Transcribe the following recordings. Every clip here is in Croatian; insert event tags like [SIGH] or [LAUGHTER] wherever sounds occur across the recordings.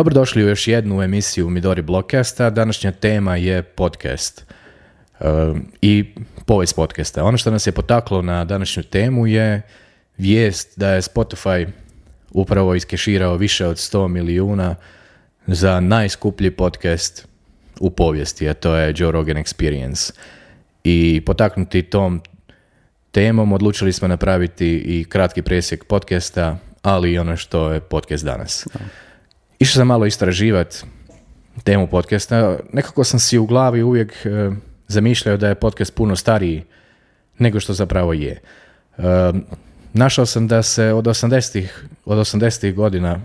Dobrodošli u još jednu emisiju Midori Blogcasta. Današnja tema je podcast uh, i povijest podcasta. Ono što nas je potaklo na današnju temu je vijest da je Spotify upravo iskeširao više od 100 milijuna za najskuplji podcast u povijesti, a to je Joe Rogan Experience. I potaknuti tom temom odlučili smo napraviti i kratki presjek podcasta, ali i ono što je podcast danas. Išao sam malo istraživati temu podcasta. Nekako sam si u glavi uvijek e, zamišljao da je podcast puno stariji nego što zapravo je. E, našao sam da se od 80-ih, od 80 godina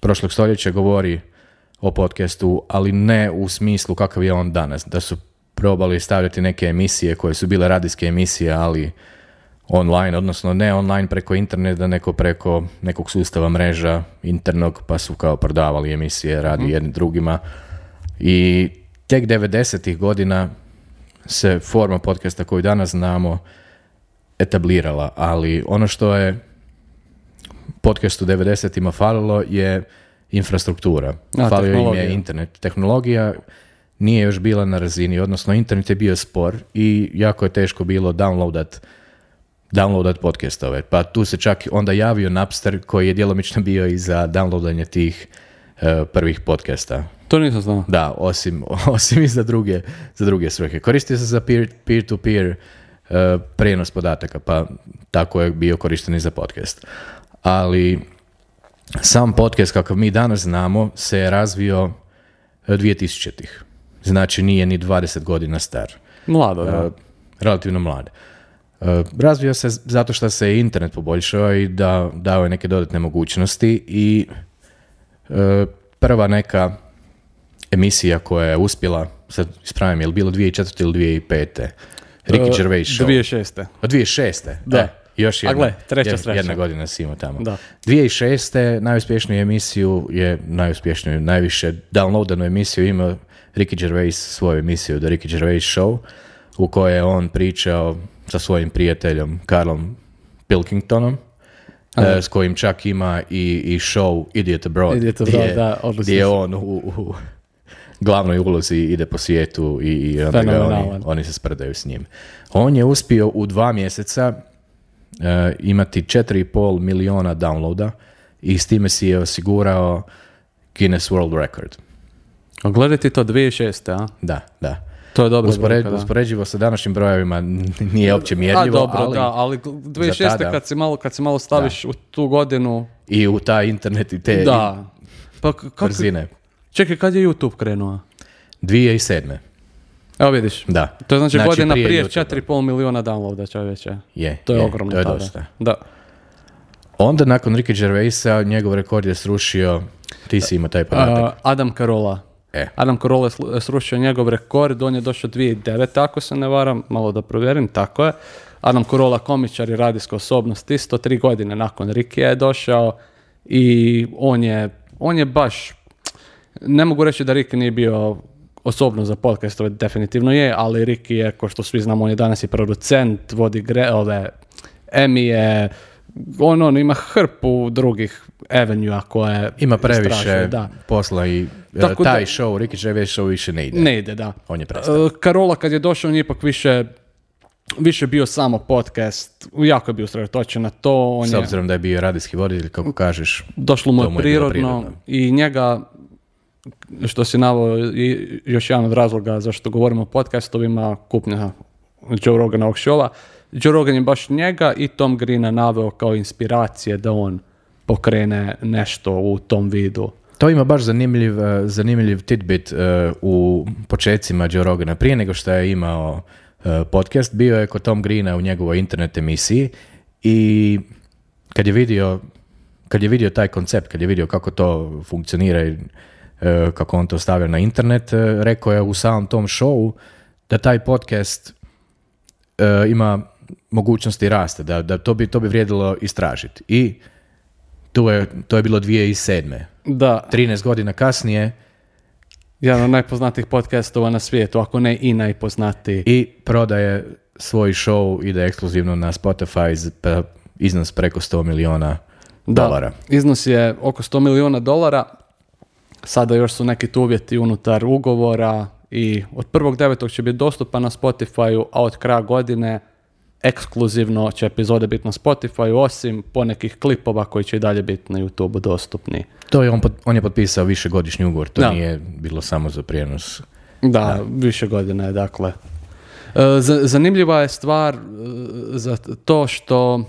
prošlog stoljeća govori o podcastu, ali ne u smislu kakav je on danas. Da su probali stavljati neke emisije koje su bile radijske emisije, ali online, odnosno ne online preko interneta, neko preko nekog sustava mreža internog, pa su kao prodavali emisije, radi mm jednim drugima. I tek 90. godina se forma podcasta koju danas znamo etablirala, ali ono što je podcastu 90-ima falilo je infrastruktura. A, Falio im je internet. Tehnologija nije još bila na razini, odnosno internet je bio spor i jako je teško bilo downloadat downloadat podcastove. Pa tu se čak onda javio Napster koji je djelomično bio i za downloadanje tih eh, prvih podcasta. To nisam znao. Da, osim, [LAUGHS] osim i za druge, za druge svrhe. Koristio se za peer, peer-to-peer eh, prijenos podataka, pa tako je bio korišten i za podcast. Ali sam podcast kakav mi danas znamo se je razvio 2000-ih. Znači nije ni 20 godina star. Mlado, da. Eh, relativno mlad. Eh, Razvio se zato što se internet poboljšao i da dao je neke dodatne mogućnosti i eh, prva neka emisija koja je uspjela, sad ispravim, je li bilo 2004. ili 2005. Ricky E, Gervais show. 2006. Od 2006. Da. E, još jedna, A gle, treća jedna, jedna godina si imao tamo. Da. 2006. najuspješniju emisiju je najuspješniju, najviše downloadanu emisiju ima Ricky Gervais svoju emisiju The Ricky Gervais Show u kojoj je on pričao sa svojim prijateljom Karlom Pilkingtonom e, s kojim čak ima i, i show Idiot Abroad, Idiot gdje, Abroad, da, odlično gdje su. on u, u glavnoj ulozi ide po svijetu i, i onda ga oni, oni se spredaju s njim. On je uspio u dva mjeseca e, imati 4,5 miliona downloada i s time si je osigurao Guinness World Record. Gledajte to 2006. a? Da, da. To je dobro. Uspored, da. uspoređivo sa današnjim brojevima nije opće A mjerljivo, dobro, ali da, ali 2006. tada- kad se malo, kad se malo staviš u tu godinu, i u taj internet i te da. Pa k- kako, brzine. čekaj, kad je YouTube krenuo? 2007. Evo vidiš. Da. To je znači, godina prije prije YouTubea. 4,5 milijuna downloada čovječe. Je, To je, je, ogromno to je tada. dosta. Da. Onda nakon Ricky Gervaisa njegov rekord je srušio, ti si imao taj podatak. A, Adam Carolla. E. Adam Carolla je srušio njegov rekord, on je došao 2009, ako se ne varam, malo da provjerim, tako je. Adam Carolla, komičar i radijska osobnost, isto tri godine nakon Rikija je došao i on je, on je baš, ne mogu reći da Riki nije bio osobno za podcastove, definitivno je, ali Riki je, ko što svi znamo, on je danas i producent, vodi gre, ove, Emije, on, on ima hrpu drugih avenue koje Ima previše da. posla i e, Tako taj da- show, Ricky Gervais show više ne ide. Ne ide, da. On je prestao. E, Karola kad je došao, on je ipak više više bio samo podcast, jako je bio usredotočen na to, on S je, obzirom da je bio radijski voditelj, kako kažeš. došlo mu je je prirodno, prirodno. i njega, što si naveo, i još jedan od razloga zašto govorimo o podcastovima, kupnja Joe Roganovog showa, Joe Rogan je baš njega i Tom Greena naveo kao inspiracije da on pokrene nešto u tom vidu. To ima baš zanimljiv, e, zanimljiv tidbit e, u počecima Joe Rogana. Prije nego što je imao e, podcast, bio je kod Tom Greena u njegovoj internet emisiji i kad je vidio kad je vidio taj koncept, kad je vidio kako to funkcionira i kako on to stavlja na internet, rekao je u samom tom showu da taj podcast ima mogućnosti rasta, da, da to, bi, to bi vrijedilo istražiti. I tu je, to je bilo 2007. Da, 13 godina kasnije jedan od najpoznatijih podcastova na svijetu, ako ne i najpoznatiji. i prodaje svoj show, ide ekskluzivno na Spotify pa iznos preko 100 miliona Da, dolara. Iznos je oko 100 milijuna dolara. sada još su neki tu uvjeti unutar ugovora i od 1.9. će biti dostupan na Spotify-u, a od kraja godine ekskluzivno će epizode biti na Spotify, osim ponekih klipova koji će i dalje biti na YouTube dostupni. To je on, pot- on je potpisao višegodišnji ugovor, to Da. nije bilo samo za prijenos. Da, više godina je, dakle. E, za- zanimljiva je stvar e, za to što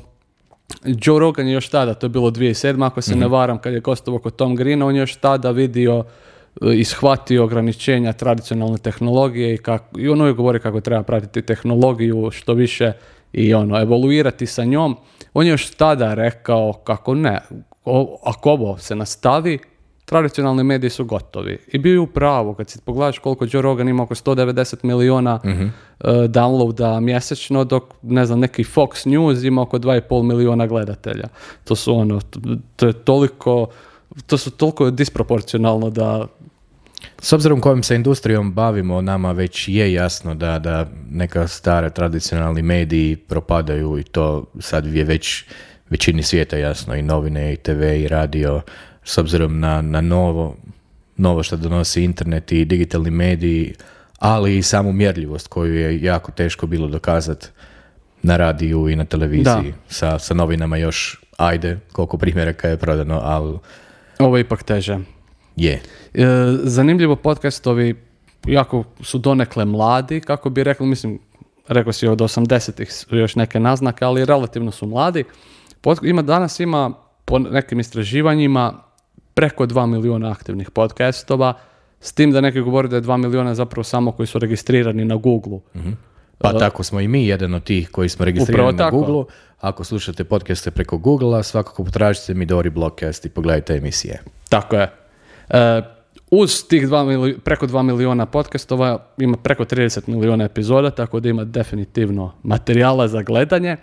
Joe Rogan je još tada, to je bilo 2007. ako se ne varam, kad je gostovao kod Tom Greena, on je još tada vidio e, i shvatio ograničenja tradicionalne tehnologije i, kako, i ono je govori kako treba pratiti tehnologiju što više i ono, evoluirati sa njom. On je još tada rekao kako ne, o- ako ovo se nastavi, tradicionalni mediji su gotovi. I bio je u pravu, kad si pogledaš koliko Joe Rogan ima oko 190 miliona Mhm. e, downloada mjesečno, dok ne znam, neki Fox News ima oko 2,5 miliona gledatelja. To su ono, to je toliko, to su toliko disproporcionalno da S obzirom kojom se industrijom bavimo, nama već je jasno da, da neka stara tradicionalni mediji propadaju i to sad je već većini svijeta jasno i novine i TV i radio s obzirom na, na novo, novo što donosi internet i digitalni mediji, ali i samu mjerljivost koju je jako teško bilo dokazati na radiju i na televiziji. Sa, sa novinama još ajde koliko primjeraka je prodano, ali ovo je ipak teže. Je. E, zanimljivo podcastovi jako su donekle mladi, kako bi rekli, mislim, rekao si od 80-ih su još neke naznake, ali relativno su mladi. Pod, ima, danas ima po nekim istraživanjima preko 2 milijuna aktivnih podcastova, s tim da neki govore da je 2 milijuna zapravo samo koji su registrirani na Google. Pa tako smo i mi jedan od tih koji smo registrirani na. Google. Ako slušate podcaste preko Google-a, svakako potražite Midori Blogcast i pogledajte emisije. Tako je. E, uz tih dva mili- preko 2 miliona podcastova ima preko 30 miliona epizoda, tako da ima definitivno materijala za gledanje.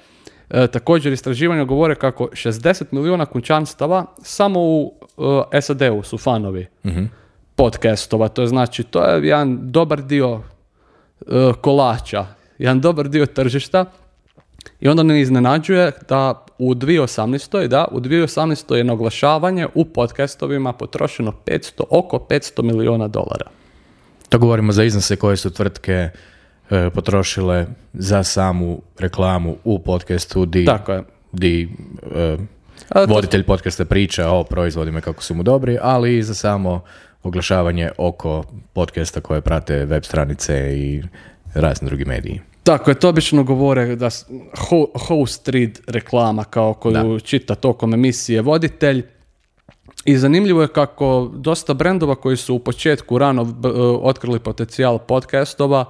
E, također istraživanja govore kako 60 miliona kućanstava samo u e, SAD-u su fanovi podcastova. To je znači, to je jedan dobar dio e, kolača, jedan dobar dio tržišta i onda ne iznenađuje da u 2018. da, u 2018. je na oglašavanje u podcastovima potrošeno 500, oko 500 miliona dolara. To govorimo za iznose koje su tvrtke e, potrošile za samu reklamu u podcastu di, Tako je. di e, to- voditelj podcasta priča o proizvodima kako su mu dobri, ali i za samo oglašavanje oko podcasta koje prate web stranice i razni drugi mediji. Tako je, to obično govore da ho- host read reklama kao koju čita tokom emisije voditelj. I zanimljivo je kako dosta brendova koji su u početku rano b- e, otkrili potencijal podcastova,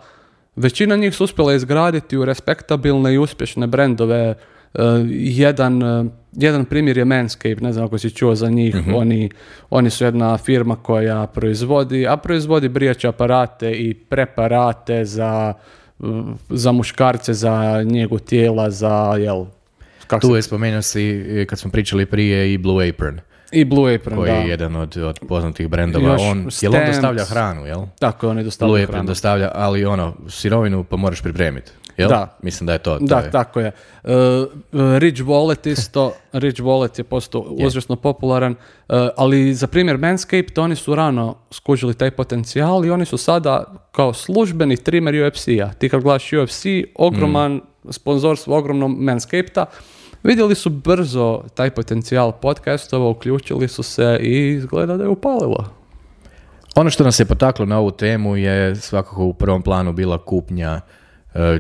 većina njih su uspjela izgraditi u respektabilne i uspješne brendove. E, jedan, e, jedan primjer je Manscaped, ne znam ako si čuo za njih, oni, oni su jedna firma koja proizvodi, a proizvodi brijače aparate i preparate za, za muškarce, za njegu tijela, za, jel, kako Tu se- je spomenuo si, e, kad smo pričali prije, i Blue Apron, i Blue Apron, koji da. je jedan od, od poznatih brendova. Još on, jel on dostavlja hranu, jel? Tako je, oni Blue dostavljaju Apron hranu. dostavlja, ali ono, sirovinu pa moraš pripremiti. Jel? Da. Mislim da je to. Da, je. tako je. Uh, Rich Wallet isto, Rich Wallet je postao užasno popularan, uh, ali za primjer Manscaped, oni su rano skužili taj potencijal i oni su sada kao službeni trimer UFC-a. Ti kad gledaš UFC, ogroman Mm. sponzorstvo, ogromno Manscaped-a, vidjeli su brzo taj potencijal podcastova, uključili su se i izgleda da je upalilo. Ono što nas je potaklo na ovu temu je svakako u prvom planu bila kupnja uh,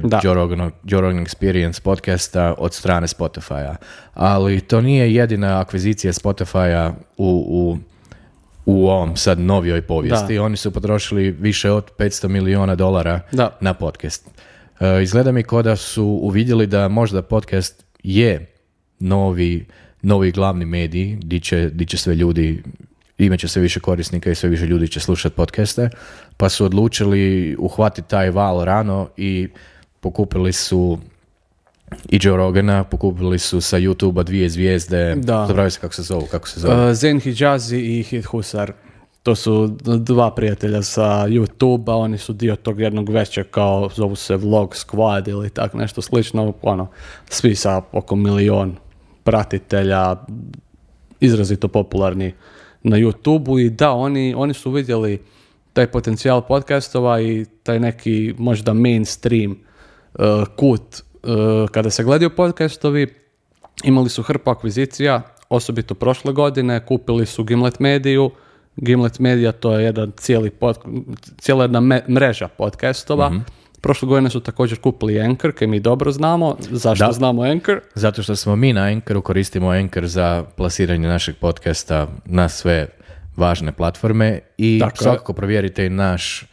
Da. Joe, Rogan, Joe Rogan Experience podcasta od strane Spotify-a. Ali to nije jedina akvizicija Spotify-a u, u, u ovom sad novijoj povijesti. Da. Oni su potrošili više od 500 milijuna dolara Da. na podcast. Uh, izgleda mi kao da su uvidjeli da možda podcast je novi, novi glavni medij di će, di će sve ljudi imat će sve više korisnika i sve više ljudi će slušati podcaste, pa su odlučili uhvatiti taj val rano i pokupili su i Joe Rogana, pokupili su sa YouTube-a dvije zvijezde, Da. zaboravio se kako se zovu, kako se zove. Uh, Zen Hijazi i Hit Husar. To su dva prijatelja sa YouTube-a, oni su dio tog jednog većeg kao zovu se Vlog Squad ili tak nešto slično, ono, svi sa oko milion pratitelja, izrazito popularni na YouTube i da, oni, oni su vidjeli taj potencijal podcastova i taj neki možda mainstream uh, kut uh, kada se gledaju podcastovi, imali su hrpu akvizicija, osobito prošle godine, kupili su Gimlet Mediju, Gimlet Media to je jedan cijeli pod, cijela jedna me- mreža podcastova. Prošle godine su također kupili Anchor, koji mi dobro znamo. Zašto Da. znamo Anchor? Zato što smo mi na Anchoru, koristimo Anchor za plasiranje našeg podcasta na sve važne platforme i Tako je. svakako provjerite i naš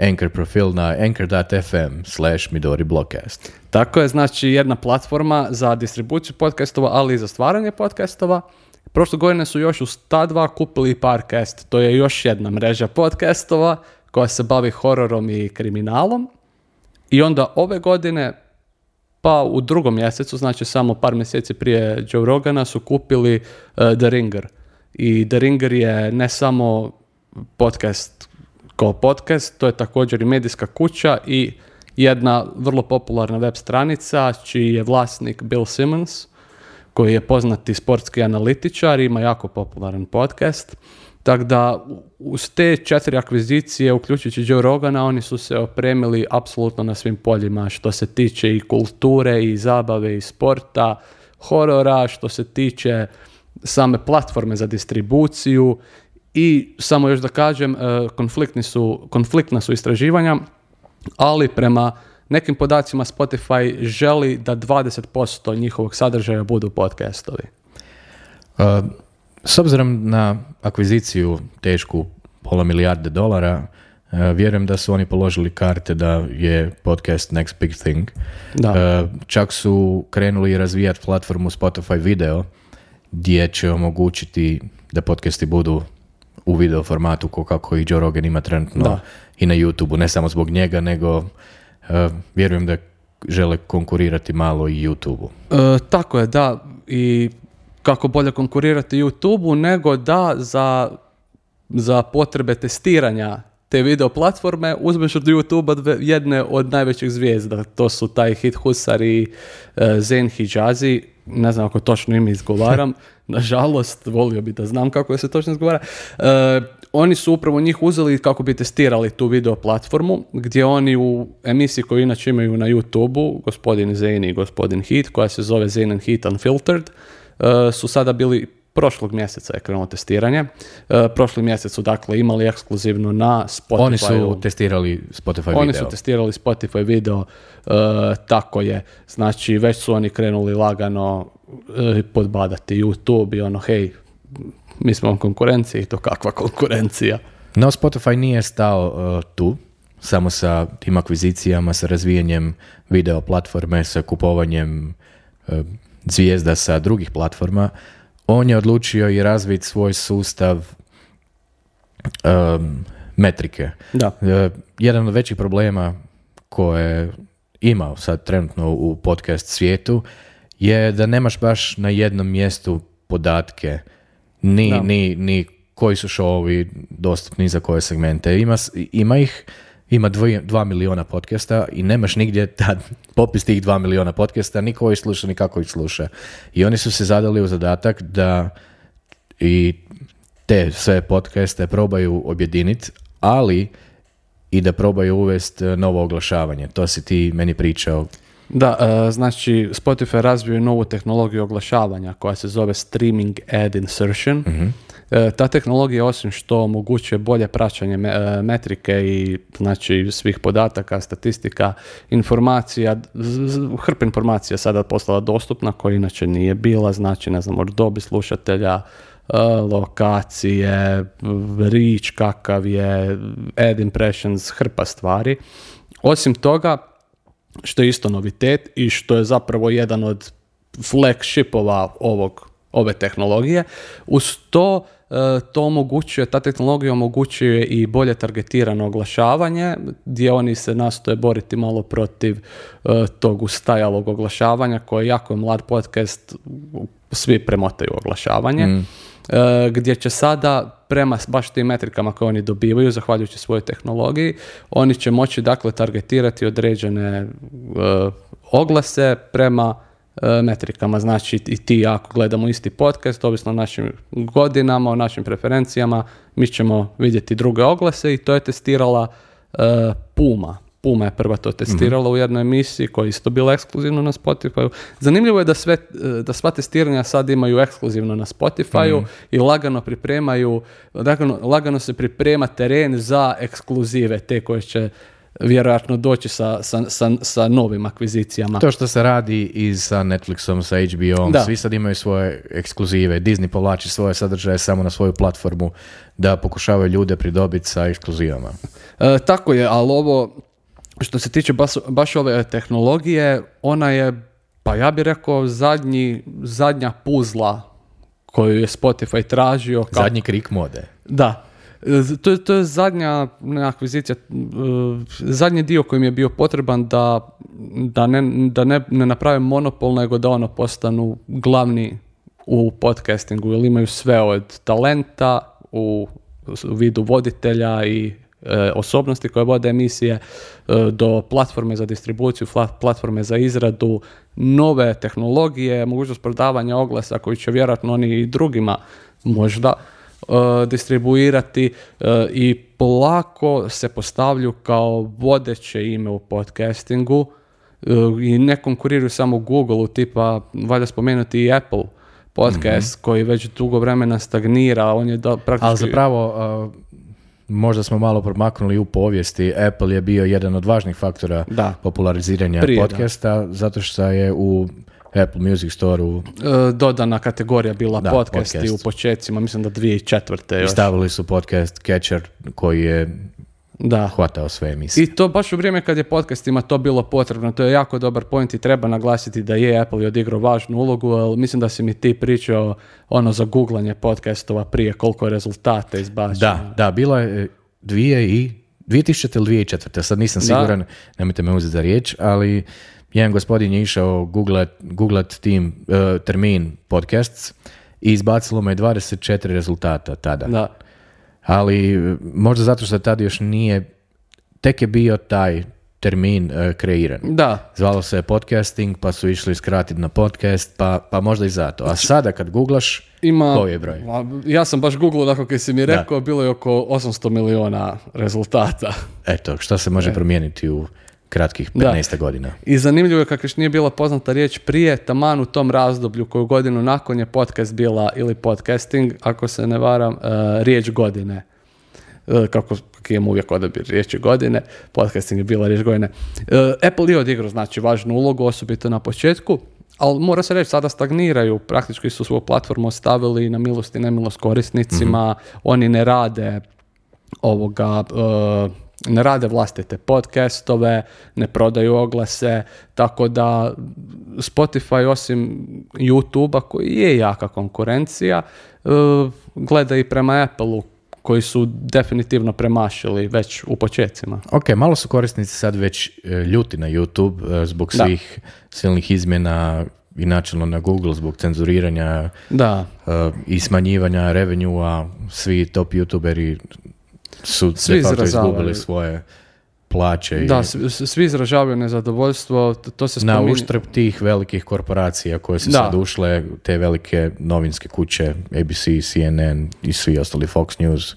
Anchor profil na anchor.fm slash Midori Blogcast. Tako je, znači jedna platforma za distribuciju podcastova, ali i za stvaranje podcastova. Prošle godine su još uz ta dva kupili Parcast, to je još jedna mreža podcastova koja se bavi hororom i kriminalom. I onda ove godine, pa u drugom mjesecu, znači samo par mjeseci prije Joe Rogana, su kupili uh, The Ringer. I The Ringer je ne samo podcast kao podcast, to je također i medijska kuća i jedna vrlo popularna web stranica čiji je vlasnik Bill Simmons, koji je poznati sportski analitičar, ima jako popularan podcast. Tako da uz te četiri akvizicije, uključujući Joe Rogana, oni su se opremili apsolutno na svim poljima što se tiče i kulture i zabave i sporta, horora, što se tiče same platforme za distribuciju i samo još da kažem, e, konfliktni su, konfliktna su istraživanja, ali prema nekim podacima Spotify želi da 20% njihovog sadržaja budu podcastovi. Uh, s obzirom na akviziciju tešku pola milijarde dolara, uh, vjerujem da su oni položili karte da je podcast next big thing. Da. Uh, čak su krenuli razvijati platformu Spotify video gdje će omogućiti da podcasti budu u video formatu ko kako i Joe Rogan ima trenutno Da. i na YouTube-u, ne samo zbog njega, nego uh, vjerujem da žele konkurirati malo i YouTube-u. E, tako je, da. I kako bolje konkurirati YouTube-u nego da za, za potrebe testiranja te video platforme uzmeš od YouTube-a jedne od najvećih zvijezda. To su taj Hit Husar i e, Zen Hijazi. Ne znam ako točno ime izgovaram. [LAUGHS] Nažalost, volio bi da znam kako se točno izgovara. E, oni su upravo njih uzeli kako bi testirali tu video platformu, gdje oni u emisiji koju inače imaju na YouTube-u, gospodin Zane i gospodin Hit, koja se zove Zane and Hit Unfiltered, su sada bili prošlog mjeseca je krenulo testiranje. E, prošli mjesec su dakle imali ekskluzivno na Spotify. Oni su testirali Spotify Oni video. su testirali Spotify video, e, tako je. Znači, već su oni krenuli lagano e, podbadati YouTube i ono, hej, mi smo u konkurenciji, to kakva konkurencija. No, Spotify nije stao uh, tu, samo sa tim akvizicijama, sa razvijanjem video platforme, sa kupovanjem uh, zvijezda sa drugih platforma. On je odlučio i razviti svoj sustav um, metrike. Da. Uh, jedan od većih problema koje ima sad trenutno u podcast svijetu je da nemaš baš na jednom mjestu podatke ni, Da. ni, ni koji su šovovi dostupni za koje segmente. Ima, ima ih, ima dvoje- dva miliona podcasta i nemaš nigdje tad popis tih dva miliona podcasta, ni ko ih sluša, ni kako ih sluša. I oni su se zadali u zadatak da i te sve podcaste probaju objediniti, ali i da probaju uvesti e, novo oglašavanje. To si ti meni pričao. Da, e, znači Spotify razvio novu tehnologiju oglašavanja koja se zove Streaming Ad Insertion. E, ta tehnologija osim što omogućuje bolje praćenje me- e, metrike i znači svih podataka, statistika, informacija, hrp informacija sada postala dostupna koja inače nije bila, znači ne znam, od dobi slušatelja, e, lokacije, rič kakav je, ad impressions, hrpa stvari. Osim toga, što je isto novitet i što je zapravo jedan od flagshipova ovog, ove tehnologije. Uz to e, to omogućuje, ta tehnologija omogućuje i bolje targetirano oglašavanje, gdje oni se nastoje boriti malo protiv e, tog ustajalog oglašavanja, koje je jako mlad podcast, svi premotaju oglašavanje. E, gdje će sada prema baš tim metrikama koje oni dobivaju zahvaljujući svojoj tehnologiji, oni će moći dakle targetirati određene e, oglase prema e, metrikama. Znači i ti ako gledamo isti podcast, ovisno o našim godinama, o našim preferencijama, mi ćemo vidjeti druge oglase i to je testirala e, Puma. Puma je prva to testirala u jednoj emisiji koja je isto bila ekskluzivno na Spotify. Zanimljivo je da, sve, e, da sva testiranja sad imaju ekskluzivno na Spotify i lagano pripremaju, lagano, lagano se priprema teren za ekskluzive, te koje će vjerojatno doći sa, sa, sa, sa novim akvizicijama. To što se radi i sa Netflixom, sa HBO-om, Da. svi sad imaju svoje ekskluzive. Disney povlači svoje sadržaje samo na svoju platformu da pokušavaju ljude pridobiti sa ekskluzivama. E, tako je, ali ovo što se tiče baš, baš ove tehnologije, ona je, pa ja bih rekao, zadnji, zadnja puzla koju je Spotify tražio. Kao, Zadnji krik mode. Da. To to je zadnja ne, akvizicija, e, zadnji dio koji mi je bio potreban da, da, ne, da ne, ne naprave monopol, nego da ono postanu glavni u podcastingu, jer imaju sve od talenta u, u vidu voditelja i e, osobnosti koje vode emisije, e, do platforme za distribuciju, platforme za izradu, nove tehnologije, mogućnost prodavanja oglasa koji će vjerojatno oni i drugima možda distribuirati e, i polako se postavlju kao vodeće ime u podcastingu e, i ne konkuriraju samo Google, tipa valja spomenuti i Apple podcast koji već dugo vremena stagnira, on je da, praktički... Ali zapravo, uh, možda smo malo promaknuli u povijesti, Apple je bio jedan od važnih faktora Da. populariziranja Prije, da. podcasta, zato što je u Apple Music Store-u e, dodana kategorija bila Da, podcasti podcast. u početcima, mislim da 2004. još. stavili su podcast Catcher koji je Da. hvatao sve emisije. I to baš u vrijeme kad je podcastima to bilo potrebno, to je jako dobar point i treba naglasiti da je Apple odigrao važnu ulogu, ali mislim da si mi ti pričao ono za googlanje podcastova prije koliko je rezultata izbačeno. Da, da, bilo je e, dvije i 2000. ili 2004. Sad nisam siguran, nemojte me uzeti za riječ, ali jedan gospodin je išao googlat, googlat tim e, termin podcasts i izbacilo me 24 rezultata tada. Da. Ali e, možda zato što tad još nije, tek je bio taj termin e, kreiran. Da, Zvalo se podcasting, pa su išli skratiti na podcast, pa, pa možda i zato. A sada kad googlaš, ima... koji je broj? Ja sam baš googlao, dakle, kad si mi rekao, bilo je oko 800 miliona rezultata. Eto, šta se može promijeniti u kratkih Da. 15 godina? I zanimljivo je kako još nije bila poznata riječ prije, taman u tom razdoblju koju godinu nakon je podcast bila ili podcasting, ako se ne varam, e, riječ godine. E, kako imam uvijek odabir riječi godine, podcasting je bila riječ godine. E, Apple je odigrao znači važnu ulogu, osobito na početku, ali mora se reći, sada stagniraju, praktički su svoju platformu ostavili na milost i nemilost korisnicima, oni ne rade ovoga ne rade vlastite podcastove, ne prodaju oglase, tako da Spotify osim YouTube-a koji je jaka konkurencija, e, gleda i prema Apple-u koji su definitivno premašili već u početcima. Ok, malo su korisnici sad već e, ljuti na YouTube e, zbog Da. svih silnih izmjena i načelno na Google zbog cenzuriranja Da, i smanjivanja revenue-a. Svi top youtuberi su Svi de facto izgubili svoje plaće i da, s- svi izražavaju nezadovoljstvo, to se na spominje. uštrb tih velikih korporacija koje su sad ušle, te velike novinske kuće, ABC, CNN i svi ostali Fox News.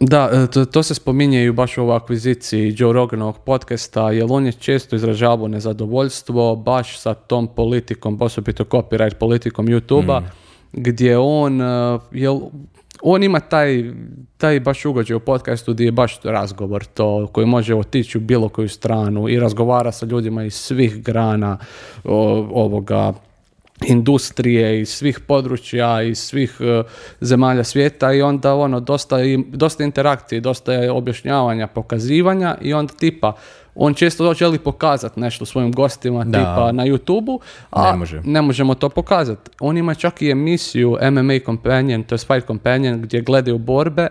Da, e, to, to se spominje i baš u ovoj akviziciji Joe Roganovog podcasta, jer on je često izražavao nezadovoljstvo baš sa tom politikom, osobito copyright politikom YouTube-a, gdje on, e, jel, on ima taj, taj baš ugođaj u podcastu gdje je baš razgovor to, koji može otići u bilo koju stranu i razgovara sa ljudima iz svih grana o, ovoga industrije iz svih područja iz svih e, zemalja svijeta i onda ono dosta, i- dosta interakcije, dosta je objašnjavanja, pokazivanja i onda tipa on često želi pokazati nešto svojim gostima Da. tipa na YouTube-u, a Ne može. ne možemo to pokazati. On ima čak i emisiju MMA Companion, to je Fight Companion, gdje gledaju borbe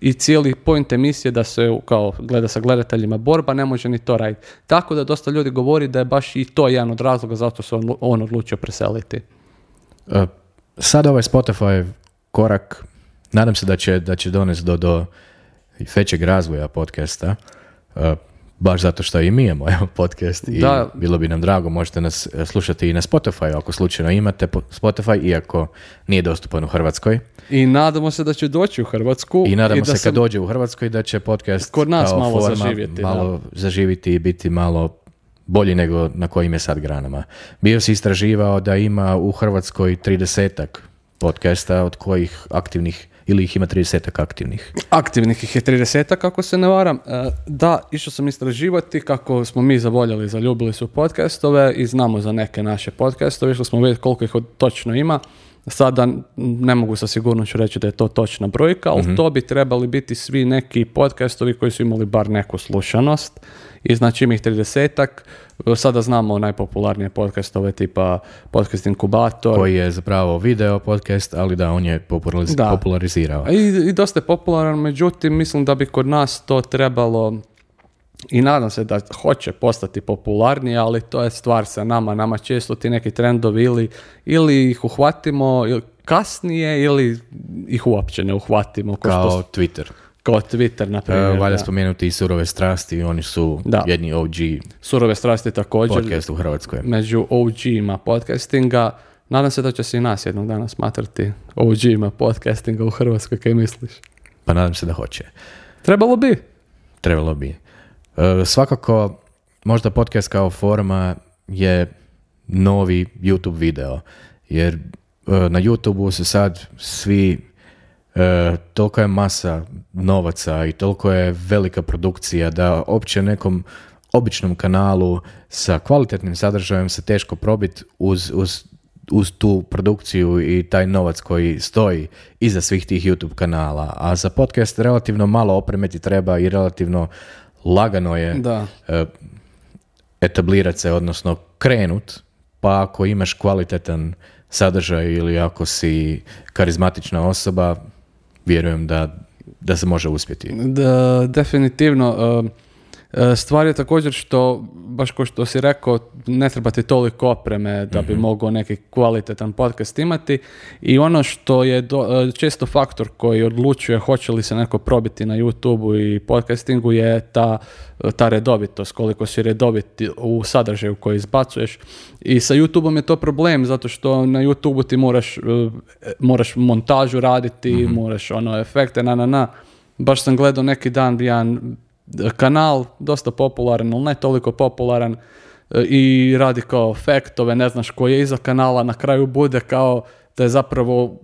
i cijeli point emisije da se kao gleda sa gledateljima borba, ne može ni to raditi. Tako da dosta ljudi govori da je baš i to jedan od razloga zašto se on, on odlučio preseliti. E, Sad ovaj Spotify korak, nadam se da će, da će donesti do, do većeg razvoja podcasta. E, baš zato što i mi imamo evo, podcast i Da. bilo bi nam drago, možete nas e, slušati i na Spotify ako slučajno imate po- Spotify, iako nije dostupan u Hrvatskoj. I nadamo se da će doći u Hrvatsku. I nadamo da se kad dođe u Hrvatskoj da će podcast Kod nas kao malo forma zaživjeti, da. malo zaživiti i biti malo bolji nego na kojim je sad granama. Bio si istraživao da ima u Hrvatskoj 30 podcasta od kojih aktivnih ili ih ima 30 aktivnih. Aktivnih ih je 30 kako se ne varam. E, Da, išao sam istraživati kako smo mi zavoljeli, zaljubili su podcastove i znamo za neke naše podcastove. Išli smo vidjeti koliko ih točno ima. Sada ne mogu sa sigurnošću reći da je to točna brojka, ali to bi trebali biti svi neki podcastovi koji su imali bar neku slušanost. I znači ima ih 30 Sada znamo najpopularnije podcastove tipa Podcast Inkubator. Koji je zapravo video podcast, ali da, on je populariz- Da. popularizirao. I, I dosta je popularan, međutim, mislim da bi kod nas to trebalo i nadam se da hoće postati popularnije, ali to je stvar sa nama. Nama često ti neki trendovi ili, ili ih uhvatimo ili kasnije ili ih uopće ne uhvatimo. Kao, Kao što, Twitter. kao Twitter, na E, primjer. valja da. spomenuti i surove strasti, oni su Da. jedni OG Surove strasti također. podcast u Hrvatskoj. Među OG-ima podcastinga. Nadam se da će se i nas jednog dana smatrati OG-ima podcastinga u Hrvatskoj, kaj misliš? Pa nadam se da hoće. Trebalo bi. Trebalo bi. E, svakako, možda podcast kao forma je novi YouTube video, jer e, na YouTubeu se sad svi, e, toliko je masa novaca i toliko je velika produkcija da opće nekom običnom kanalu sa kvalitetnim sadržajem se teško probiti uz, uz, uz tu produkciju i taj novac koji stoji iza svih tih YouTube kanala. A za podcast relativno malo opreme ti treba i relativno lagano je Da. e, etablirat se, odnosno krenut, pa ako imaš kvalitetan sadržaj ili ako si karizmatična osoba, vjerujem da, da se može uspjeti. Da, definitivno. e, Stvar je također što, baš kao što si rekao, ne treba ti toliko opreme da bi mogao neki kvalitetan podcast imati. I ono što je do- e, često faktor koji odlučuje hoće li se neko probiti na YouTubeu i podcastingu je ta, ta redovitost, koliko si redovit u sadržaju koji izbacuješ. I sa YouTubeom je to problem zato što na YouTubeu ti moraš, e, moraš montažu raditi, moraš ono efekte, na na na. Baš sam gledao neki dan jedan kanal, dosta popularan, ali ne toliko popularan e, i radi kao fektove, ne znaš koji je iza kanala, na kraju bude kao da je zapravo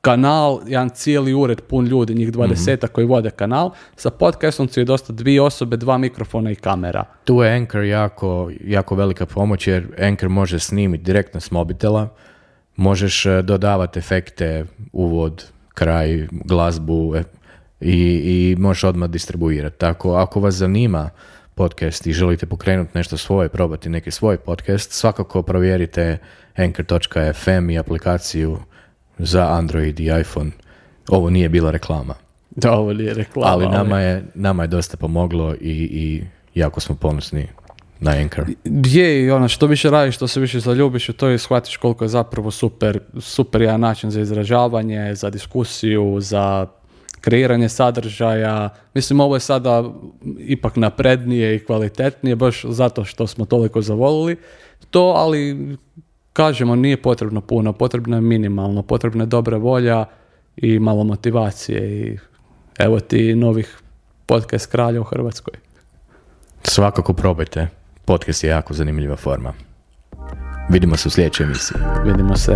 kanal, jedan cijeli ured pun ljudi, njih dvadeseta koji vode kanal, sa podcastom su je dosta dvije osobe, dva mikrofona i kamera. Tu je Anchor jako, jako velika pomoć jer Anchor može snimiti direktno s mobitela, možeš e, dodavati efekte, uvod, kraj, glazbu e, i, i možeš odmah distribuirati. Tako, ako vas zanima podcast i želite pokrenuti nešto svoje, probati neki svoj podcast, svakako provjerite anchor.fm i aplikaciju za Android i iPhone. Ovo nije bila reklama, Da, ovo nije reklama. ali nama je, nama je dosta pomoglo i, i jako smo ponosni na Anchor. Je, i ono, što više radiš, što se više zaljubiš u to i shvatiš koliko je zapravo super, super jedan način za izražavanje, za diskusiju, za kreiranje sadržaja. Mislim, ovo je sada ipak naprednije i kvalitetnije, baš zato što smo toliko zavolili to, ali kažemo, nije potrebno puno, potrebno je minimalno, potrebna je dobra volja i malo motivacije i evo ti novih podcast kralja u Hrvatskoj. Svakako probajte. Podcast je jako zanimljiva forma. Vidimo se u sljedećoj emisiji. Vidimo se.